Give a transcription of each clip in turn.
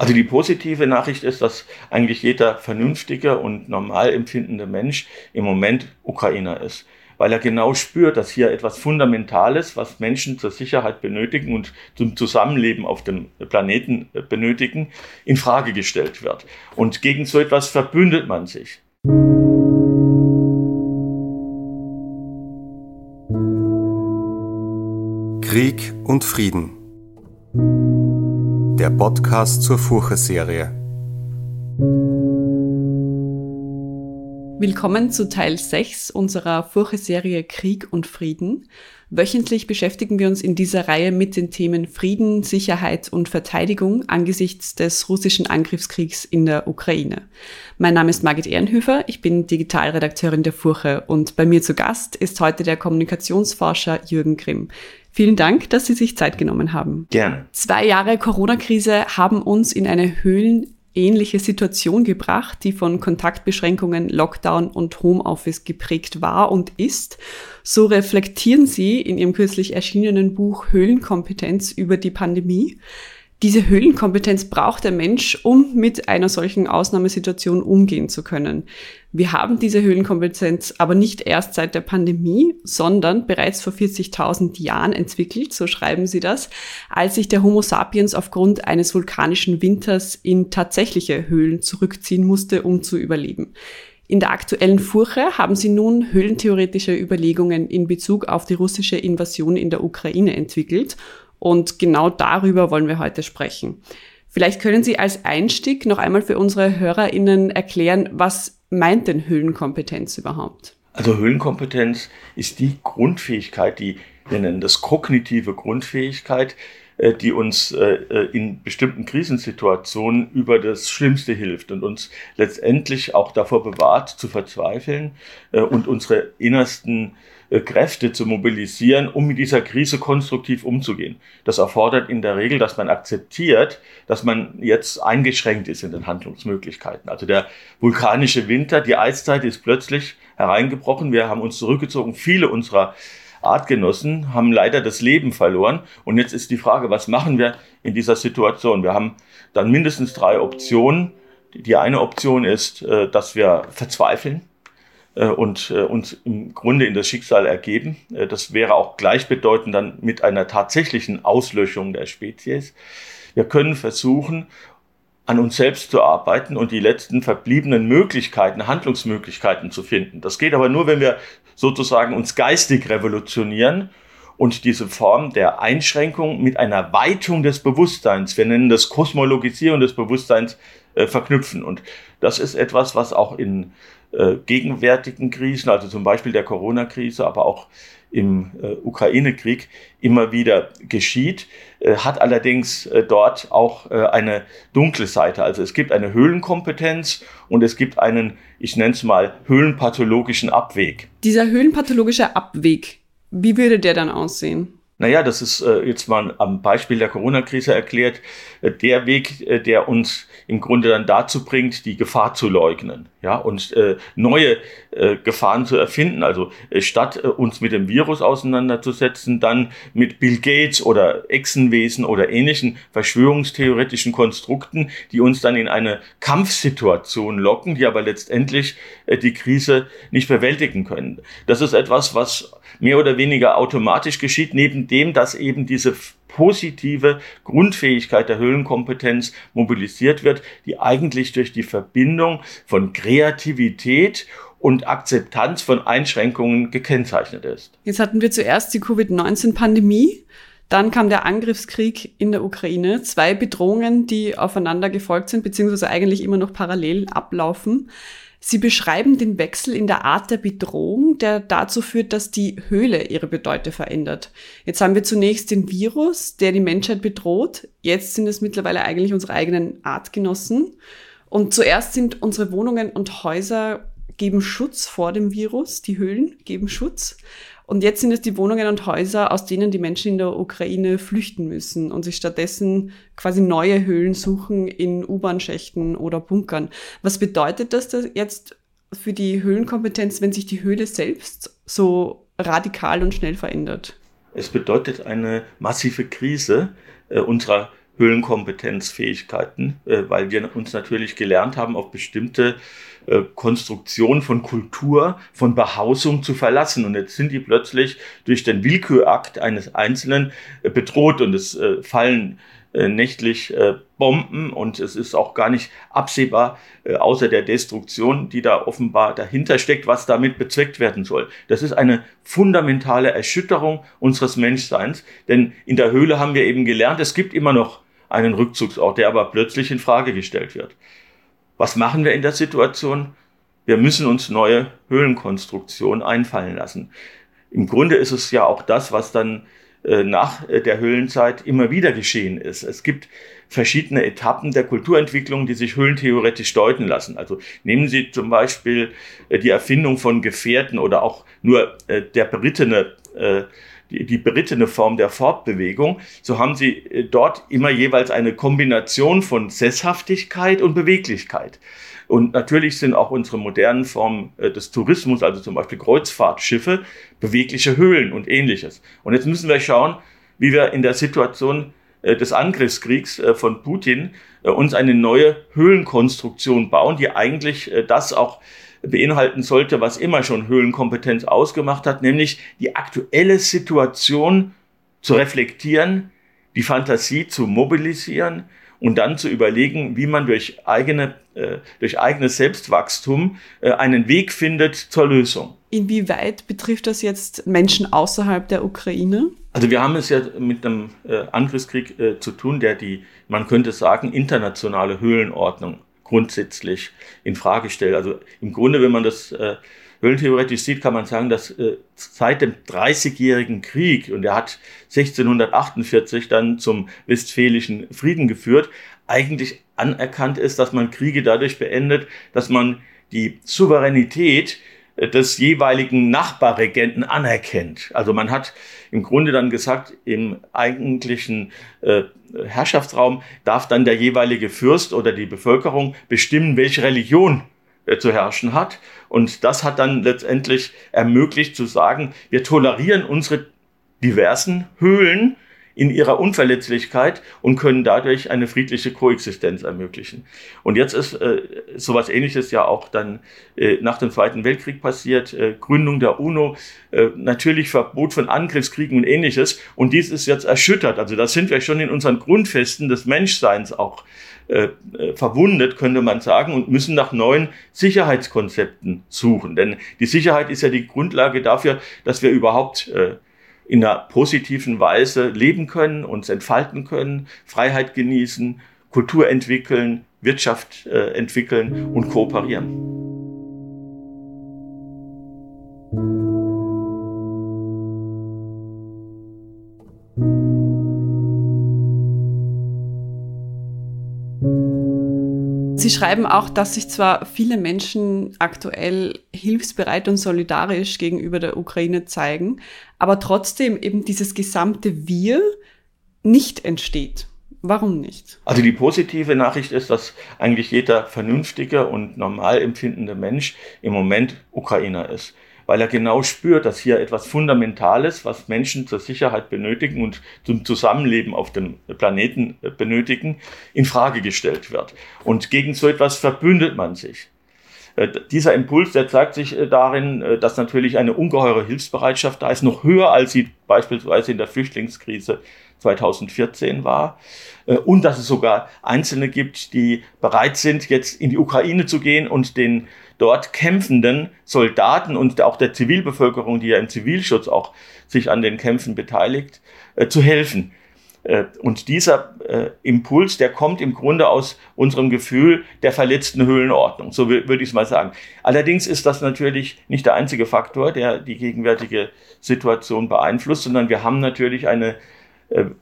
Also die positive Nachricht ist, dass eigentlich jeder vernünftige und normal empfindende Mensch im Moment Ukrainer ist weil er genau spürt, dass hier etwas Fundamentales, was Menschen zur Sicherheit benötigen und zum Zusammenleben auf dem Planeten benötigen, in Frage gestellt wird. Und gegen so etwas verbündet man sich. Krieg und Frieden. Der Podcast zur Furche-Serie. Willkommen zu Teil 6 unserer Furche-Serie Krieg und Frieden. Wöchentlich beschäftigen wir uns in dieser Reihe mit den Themen Frieden, Sicherheit und Verteidigung angesichts des russischen Angriffskriegs in der Ukraine. Mein Name ist Margit Ehrenhöfer, ich bin Digitalredakteurin der Furche und bei mir zu Gast ist heute der Kommunikationsforscher Jürgen Grimm. Vielen Dank, dass Sie sich Zeit genommen haben. Gerne. Zwei Jahre Corona-Krise haben uns in eine Höhlen ähnliche Situation gebracht, die von Kontaktbeschränkungen, Lockdown und Homeoffice geprägt war und ist. So reflektieren sie in ihrem kürzlich erschienenen Buch Höhlenkompetenz über die Pandemie. Diese Höhlenkompetenz braucht der Mensch, um mit einer solchen Ausnahmesituation umgehen zu können. Wir haben diese Höhlenkompetenz aber nicht erst seit der Pandemie, sondern bereits vor 40.000 Jahren entwickelt, so schreiben sie das, als sich der Homo sapiens aufgrund eines vulkanischen Winters in tatsächliche Höhlen zurückziehen musste, um zu überleben. In der aktuellen Furche haben sie nun höhlentheoretische Überlegungen in Bezug auf die russische Invasion in der Ukraine entwickelt und genau darüber wollen wir heute sprechen. Vielleicht können Sie als Einstieg noch einmal für unsere HörerInnen erklären, was meint denn Höhlenkompetenz überhaupt? Also Höhlenkompetenz ist die Grundfähigkeit, die wir nennen das kognitive Grundfähigkeit, äh, die uns äh, äh, in bestimmten Krisensituationen über das Schlimmste hilft und uns letztendlich auch davor bewahrt, zu verzweifeln und unsere innersten äh, Kräfte zu mobilisieren, um mit dieser Krise konstruktiv umzugehen. Das erfordert in der Regel, dass man akzeptiert, dass man jetzt eingeschränkt ist in den Handlungsmöglichkeiten. Also der vulkanische Winter, die Eiszeit ist plötzlich hereingebrochen. Wir haben uns zurückgezogen. Viele unserer Artgenossen haben leider das Leben verloren. Und jetzt ist die Frage, was machen wir in dieser Situation? Wir haben dann mindestens drei Optionen. Die eine Option ist, äh, dass wir verzweifeln äh, und äh, uns im Grunde in das Schicksal ergeben. Das wäre auch gleichbedeutend dann mit einer tatsächlichen Auslöschung der Spezies. Wir können versuchen, an uns selbst zu arbeiten und die letzten verbliebenen Möglichkeiten, Handlungsmöglichkeiten zu finden. Das geht aber nur, wenn wir sozusagen uns geistig revolutionieren und diese Form der Einschränkung mit einer Weitung des Bewusstseins, wir nennen das Kosmologisieren des Bewusstseins, äh, verknüpfen. Und das ist etwas, was auch in äh, gegenwärtigen Krisen, also zum Beispiel der Corona-Krise, aber auch im äh, Ukraine-Krieg immer wieder geschieht, äh, hat allerdings äh, dort auch äh, eine dunkle Seite. Also es gibt eine Höhlenkompetenz und es gibt einen, ich nenne es mal, höhlenpathologischen Abweg. Dieser höhlenpathologische Abweg, wie würde der dann aussehen? Naja, das ist äh, jetzt mal am Beispiel der Corona-Krise erklärt, äh, der Weg, äh, der uns im Grunde dann dazu bringt, die Gefahr zu leugnen, ja, und neue Gefahren zu erfinden. Also statt uns mit dem Virus auseinanderzusetzen, dann mit Bill Gates oder Echsenwesen oder ähnlichen verschwörungstheoretischen Konstrukten, die uns dann in eine Kampfsituation locken, die aber letztendlich die Krise nicht bewältigen können. Das ist etwas, was mehr oder weniger automatisch geschieht, neben dem, dass eben diese positive Grundfähigkeit der Höhlenkompetenz mobilisiert wird, die eigentlich durch die Verbindung von Kreativität und Akzeptanz von Einschränkungen gekennzeichnet ist. Jetzt hatten wir zuerst die Covid-19-Pandemie. Dann kam der Angriffskrieg in der Ukraine. Zwei Bedrohungen, die aufeinander gefolgt sind, beziehungsweise eigentlich immer noch parallel ablaufen. Sie beschreiben den Wechsel in der Art der Bedrohung, der dazu führt, dass die Höhle ihre Bedeute verändert. Jetzt haben wir zunächst den Virus, der die Menschheit bedroht. Jetzt sind es mittlerweile eigentlich unsere eigenen Artgenossen. Und zuerst sind unsere Wohnungen und Häuser geben Schutz vor dem Virus, die Höhlen geben Schutz. Und jetzt sind es die Wohnungen und Häuser, aus denen die Menschen in der Ukraine flüchten müssen und sich stattdessen quasi neue Höhlen suchen in U-Bahn-Schächten oder Bunkern. Was bedeutet das jetzt für die Höhlenkompetenz, wenn sich die Höhle selbst so radikal und schnell verändert? Es bedeutet eine massive Krise äh, unserer Höhlenkompetenzfähigkeiten, äh, weil wir uns natürlich gelernt haben, auf bestimmte äh, Konstruktion von Kultur, von Behausung zu verlassen. Und jetzt sind die plötzlich durch den Willkürakt eines Einzelnen äh, bedroht und es fallen nächtlich Bomben und es ist auch gar nicht absehbar, außer der Destruktion, die da offenbar dahinter steckt, was damit bezweckt werden soll. Das ist eine fundamentale Erschütterung unseres Menschseins, denn in der Höhle haben wir eben gelernt, es gibt immer noch einen Rückzugsort, der aber plötzlich in Frage gestellt wird. Was machen wir in der Situation? Wir müssen uns neue Höhlenkonstruktionen einfallen lassen. Im Grunde ist es ja auch das, was dann äh, nach äh, der Höhlenzeit immer wieder geschehen ist. Es gibt verschiedene Etappen der Kulturentwicklung, die sich höhlentheoretisch deuten lassen. Also nehmen Sie zum Beispiel äh, die Erfindung von Gefährten oder auch nur der berittene die, die berittene Form der Fortbewegung, so haben sie dort immer jeweils eine Kombination von Sesshaftigkeit und Beweglichkeit. Und natürlich sind auch unsere modernen Formen äh, des Tourismus, also zum Beispiel Kreuzfahrtschiffe, bewegliche Höhlen und ähnliches. Und jetzt müssen wir schauen, wie wir in der Situation äh, des Angriffskriegs äh, von Putin uns eine neue Höhlenkonstruktion bauen, die eigentlich das auch beinhalten sollte, was immer schon Höhlenkompetenz ausgemacht hat, nämlich die aktuelle Situation zu reflektieren, die Fantasie zu mobilisieren und dann zu überlegen, wie man durch, eigene, äh, durch eigenes Selbstwachstum äh, einen Weg findet zur Lösung. Inwieweit betrifft das jetzt Menschen außerhalb der Ukraine? Also wir haben es ja mit einem äh, Angriffskrieg zu tun, der die, man könnte sagen, internationale Höhlenordnung grundsätzlich in Frage stellt. Also im Grunde, wenn man das äh, höhlentheoretisch sieht, kann man sagen, dass äh, seit dem Dreißigjährigen Krieg, und er hat 1648 dann zum Westfälischen Frieden geführt, eigentlich anerkannt ist, dass man Kriege dadurch beendet, dass man die Souveränität des jeweiligen Nachbarregenten anerkennt. Also man hat im Grunde dann gesagt, im eigentlichen äh, Herrschaftsraum darf dann der jeweilige Fürst oder die Bevölkerung bestimmen, welche Religion äh, zu herrschen hat. Und das hat dann letztendlich ermöglicht zu sagen, wir tolerieren unsere diversen Höhlen in ihrer Unverletzlichkeit und können dadurch eine friedliche Koexistenz ermöglichen. Und jetzt ist äh, sowas Ähnliches ja auch dann äh, nach dem Zweiten Weltkrieg passiert, äh, Gründung der UNO, äh, natürlich Verbot von Angriffskriegen und Ähnliches. Und dies ist jetzt erschüttert. Also da sind wir schon in unseren Grundfesten des Menschseins auch äh, äh, verwundet, könnte man sagen, und müssen nach neuen Sicherheitskonzepten suchen. Denn die Sicherheit ist ja die Grundlage dafür, dass wir überhaupt äh, in einer positiven Weise leben können, uns entfalten können, Freiheit genießen, Kultur entwickeln, Wirtschaft äh, entwickeln und kooperieren. Sie schreiben auch, dass sich zwar viele Menschen aktuell hilfsbereit und solidarisch gegenüber der Ukraine zeigen, aber trotzdem eben dieses gesamte Wir nicht entsteht. Warum nicht? Also die positive Nachricht ist, dass eigentlich jeder vernünftige und normal empfindende Mensch im Moment Ukrainer ist weil er genau spürt, dass hier etwas Fundamentales, was Menschen zur Sicherheit benötigen und zum Zusammenleben auf dem Planeten benötigen, in Frage gestellt wird. Und gegen so etwas verbündet man sich. Äh, dieser Impuls, der zeigt sich äh, darin, äh, dass natürlich eine ungeheure Hilfsbereitschaft da ist, noch höher als sie beispielsweise in der Flüchtlingskrise 2014 war. Und dass es sogar Einzelne gibt, die bereit sind, jetzt in die Ukraine zu gehen und den dort kämpfenden Soldaten und auch der Zivilbevölkerung, die ja im Zivilschutz auch sich an den Kämpfen beteiligt, äh, zu helfen. Äh, und dieser äh, Impuls, der kommt im Grunde aus unserem Gefühl der verletzten Höhlenordnung, so würde ich es mal sagen. Allerdings ist das natürlich nicht der einzige Faktor, der die gegenwärtige Situation beeinflusst, sondern wir haben natürlich eine äh,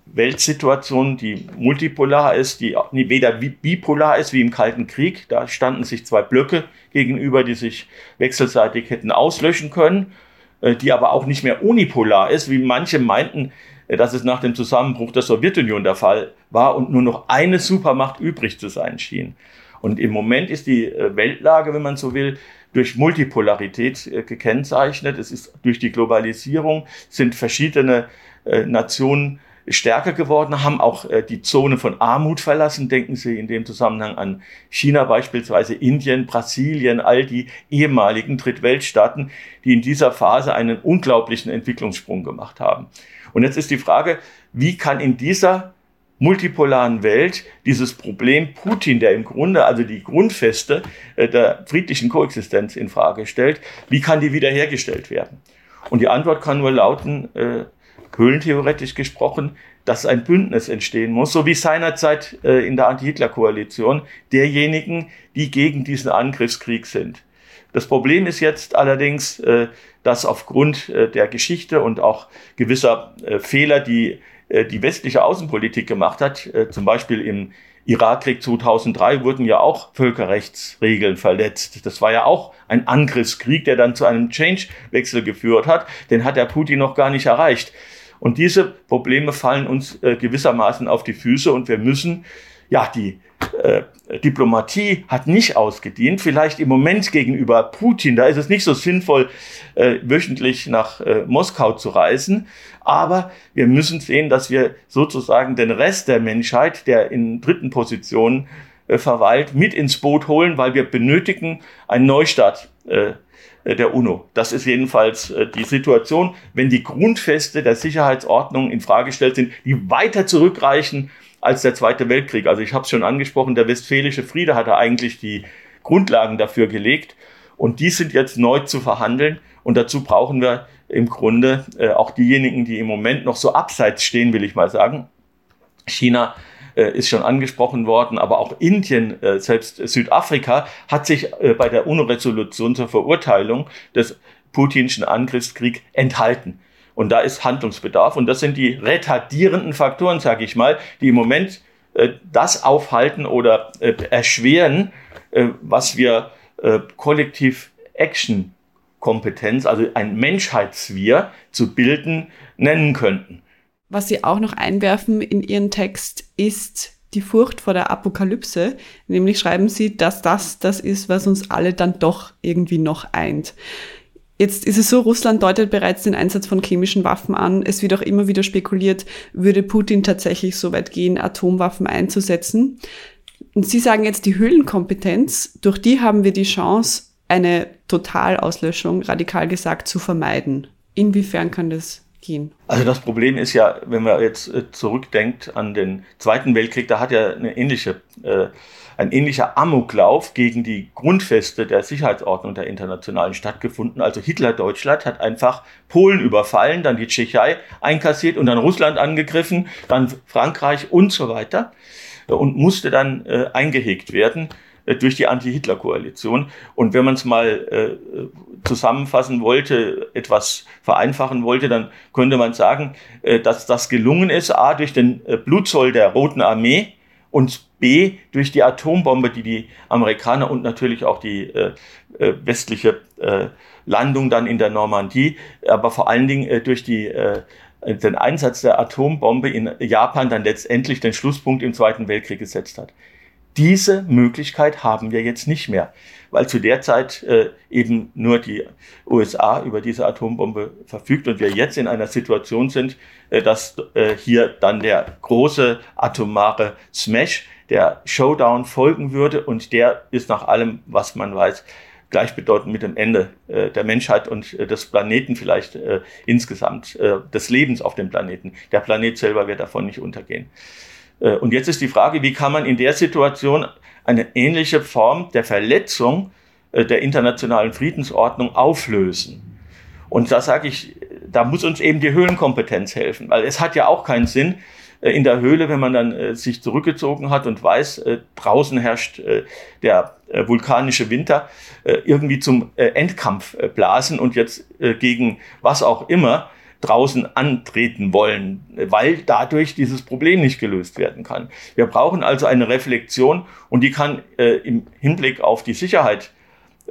Weltsituation, die multipolar ist, die weder bipolar ist wie im Kalten Krieg. Da standen sich zwei Blöcke gegenüber, die sich wechselseitig hätten auslöschen können, äh, die aber auch nicht mehr unipolar ist, wie manche meinten, äh, dass es nach dem Zusammenbruch der Sowjetunion der Fall war und nur noch eine Supermacht übrig zu sein schien. Und im Moment ist die Weltlage, wenn man so will, durch Multipolarität gekennzeichnet. Es ist durch die Globalisierung sind verschiedene Nationen stärker geworden, haben auch äh, die Zone von Armut verlassen. Denken Sie in dem Zusammenhang an China beispielsweise, Indien, Brasilien, all die ehemaligen Drittweltstaaten, die in dieser Phase einen unglaublichen Entwicklungssprung gemacht haben. Und jetzt ist die Frage, wie kann in dieser multipolaren Welt dieses Problem Putin, der im Grunde also die Grundfeste äh, der friedlichen Koexistenz in Frage stellt, wie kann die wiederhergestellt werden? Und die Antwort kann nur lauten, äh, höhlentheoretisch gesprochen, dass ein Bündnis entstehen muss, so wie seinerzeit äh, in der Anti-Hitler-Koalition derjenigen, die gegen diesen Angriffskrieg sind. Das Problem ist jetzt allerdings, äh, dass aufgrund äh, der Geschichte und auch gewisser äh, Fehler, die die westliche Außenpolitik gemacht hat, äh, zum Beispiel im Irakkrieg 2003 wurden ja auch Völkerrechtsregeln verletzt. Das war ja auch ein Angriffskrieg, der dann zu einem Change-Wechsel geführt hat. Den hat der Putin noch gar nicht erreicht. Und diese Probleme fallen uns äh, gewissermaßen auf die Füße und wir müssen ja die äh, Diplomatie hat nicht ausgedient. Vielleicht im Moment gegenüber Putin, da ist es nicht so sinnvoll, äh, wöchentlich nach äh, Moskau zu reisen. Aber wir müssen sehen, dass wir sozusagen den Rest der Menschheit, der in dritten Positionen äh, verweilt, mit ins Boot holen, weil wir benötigen einen Neustart äh, der UNO. Das ist jedenfalls äh, die Situation, wenn die Grundfeste der Sicherheitsordnung in Frage gestellt sind, die weiter zurückreichen als der Zweite Weltkrieg. Also ich habe es schon angesprochen, der Westfälische Friede hatte eigentlich die Grundlagen dafür gelegt und die sind jetzt neu zu verhandeln und dazu brauchen wir im Grunde äh, auch diejenigen, die im Moment noch so abseits stehen, will ich mal sagen. China äh, ist schon angesprochen worden, aber auch Indien, äh, selbst Südafrika hat sich äh, bei der UNO-Resolution zur Verurteilung des putinschen Angriffskriegs enthalten. Und da ist Handlungsbedarf. Und das sind die retardierenden Faktoren, sage ich mal, die im Moment äh, das aufhalten oder äh, erschweren, äh, was wir äh, kollektiv Action Kompetenz, also ein Menschheitswir zu bilden, nennen könnten. Was Sie auch noch einwerfen in Ihren Text ist die Furcht vor der Apokalypse. Nämlich schreiben Sie, dass das das ist, was uns alle dann doch irgendwie noch eint. Jetzt ist es so, Russland deutet bereits den Einsatz von chemischen Waffen an. Es wird auch immer wieder spekuliert, würde Putin tatsächlich so weit gehen, Atomwaffen einzusetzen. Und Sie sagen jetzt die Höhlenkompetenz, durch die haben wir die Chance, eine Totalauslöschung, radikal gesagt, zu vermeiden. Inwiefern kann das gehen? Also das Problem ist ja, wenn man jetzt äh, zurückdenkt an den Zweiten Weltkrieg, da hat ja eine ähnliche äh, ein ähnlicher Amoklauf gegen die Grundfeste der Sicherheitsordnung der Internationalen stattgefunden. Also Hitler-Deutschland hat einfach Polen überfallen, dann die Tschechei einkassiert und dann Russland angegriffen, dann Frankreich und so weiter und musste dann äh, eingehegt werden äh, durch die Anti-Hitler-Koalition. Und wenn man es mal äh, zusammenfassen wollte, etwas vereinfachen wollte, dann könnte man sagen, äh, dass das gelungen ist, a, durch den äh, Blutzoll der Roten Armee, und B durch die Atombombe, die die Amerikaner und natürlich auch die äh, äh, westliche äh, Landung dann in der Normandie, aber vor allen Dingen äh, durch die, äh, den Einsatz der Atombombe in Japan dann letztendlich den Schlusspunkt im Zweiten Weltkrieg gesetzt hat. Diese Möglichkeit haben wir jetzt nicht mehr, weil zu der Zeit äh, eben nur die USA über diese Atombombe verfügt und wir jetzt in einer Situation sind, äh, dass äh, hier dann der große atomare Smash, der Showdown folgen würde und der ist nach allem, was man weiß, gleichbedeutend mit dem Ende äh, der Menschheit und äh, des Planeten vielleicht äh, insgesamt, äh, des Lebens auf dem Planeten. Der Planet selber wird davon nicht untergehen. Äh, und jetzt ist die Frage, wie kann man in der Situation eine ähnliche Form der Verletzung äh, der internationalen Friedensordnung auflösen? Und da sage ich, da muss uns eben die Höhlenkompetenz helfen, weil es hat ja auch keinen Sinn, äh, in der Höhle, wenn man dann sich zurückgezogen hat und weiß, draußen herrscht der vulkanische Winter, irgendwie zum Endkampf blasen und jetzt gegen was auch immer draußen antreten wollen, weil dadurch dieses Problem nicht gelöst werden kann. Wir brauchen also eine Reflexion und die kann äh, im Hinblick auf die Sicherheit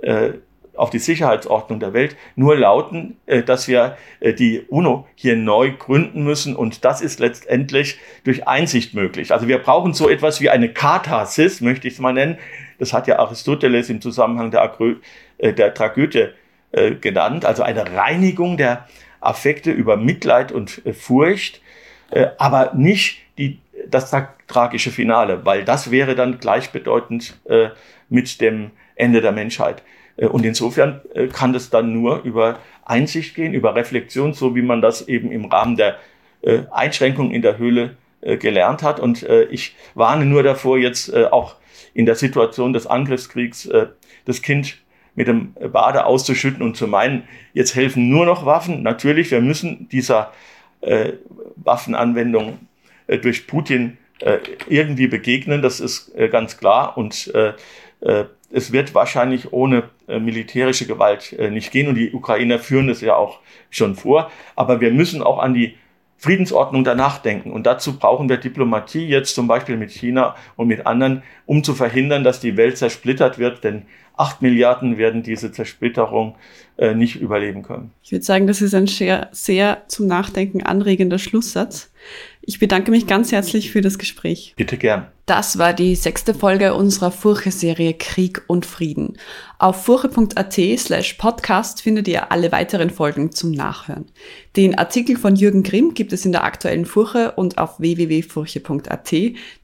äh, auf die Sicherheitsordnung der Welt nur lauten, äh, dass wir äh, die UNO hier neu gründen müssen und das ist letztendlich durch Einsicht möglich. Also wir brauchen so etwas wie eine Katharsis, möchte ich es mal nennen. Das hat ja Aristoteles im Zusammenhang der, Agrö äh, der Tragödie genannt, also eine Reinigung der Affekte über Mitleid und äh, Furcht. äh, aber nicht die, das tragische Finale, weil das wäre dann gleichbedeutend äh, mit dem Ende der Menschheit. Und insofern kann das dann nur über Einsicht gehen, über Reflexion, so wie man das eben im Rahmen der Einschränkungen in der Höhle gelernt hat. Und ich warne nur davor, jetzt auch in der Situation des Angriffskriegs das Kind mit dem Bade auszuschütten und zu meinen, jetzt helfen nur noch Waffen. Natürlich, wir müssen dieser Waffenanwendung durch Putin irgendwie begegnen, das ist ganz klar. Und es wird wahrscheinlich ohne äh, militärische Gewalt äh, nicht gehen und die Ukrainer führen das ja auch schon vor. Aber wir müssen auch an die Friedensordnung danach denken. Und dazu brauchen wir Diplomatie jetzt zum Beispiel mit China und mit anderen, um zu verhindern, dass die Welt zersplittert wird. Denn acht Milliarden werden diese Zersplitterung äh, nicht überleben können. Ich würde sagen, das ist ein sehr, sehr zum Nachdenken anregender Schlusssatz. Ich bedanke mich ganz herzlich für das Gespräch. Bitte gern. Das war die sechste Folge unserer Furche-Serie Krieg und Frieden. Auf furche.at slash podcast findet ihr alle weiteren Folgen zum Nachhören. Den Artikel von Jürgen Grimm gibt es in der aktuellen Furche und auf www.furche.at.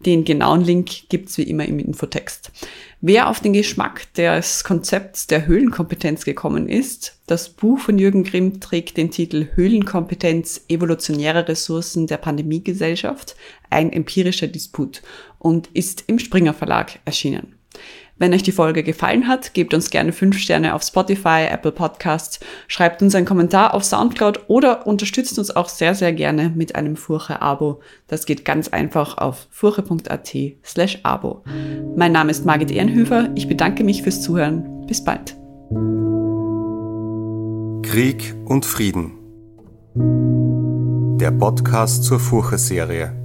Den genauen Link gibt's wie immer im Infotext. Wer auf den Geschmack des Konzepts der Höhlenkompetenz gekommen ist, das Buch von Jürgen Grimm trägt den Titel Höhlenkompetenz, evolutionäre Ressourcen der Pandemiegesellschaft, ein empirischer Disput und ist im Springer Verlag erschienen. Wenn euch die Folge gefallen hat, gebt uns gerne 5 Sterne auf Spotify, Apple Podcasts, schreibt uns einen Kommentar auf Soundcloud oder unterstützt uns auch sehr, sehr gerne mit einem Furche-Abo. Das geht ganz einfach auf furche.at slash Abo. Mein Name ist Margit Ehrenhöfer. Ich bedanke mich fürs Zuhören. Bis bald. Krieg und Frieden. Der Podcast zur Furche-Serie.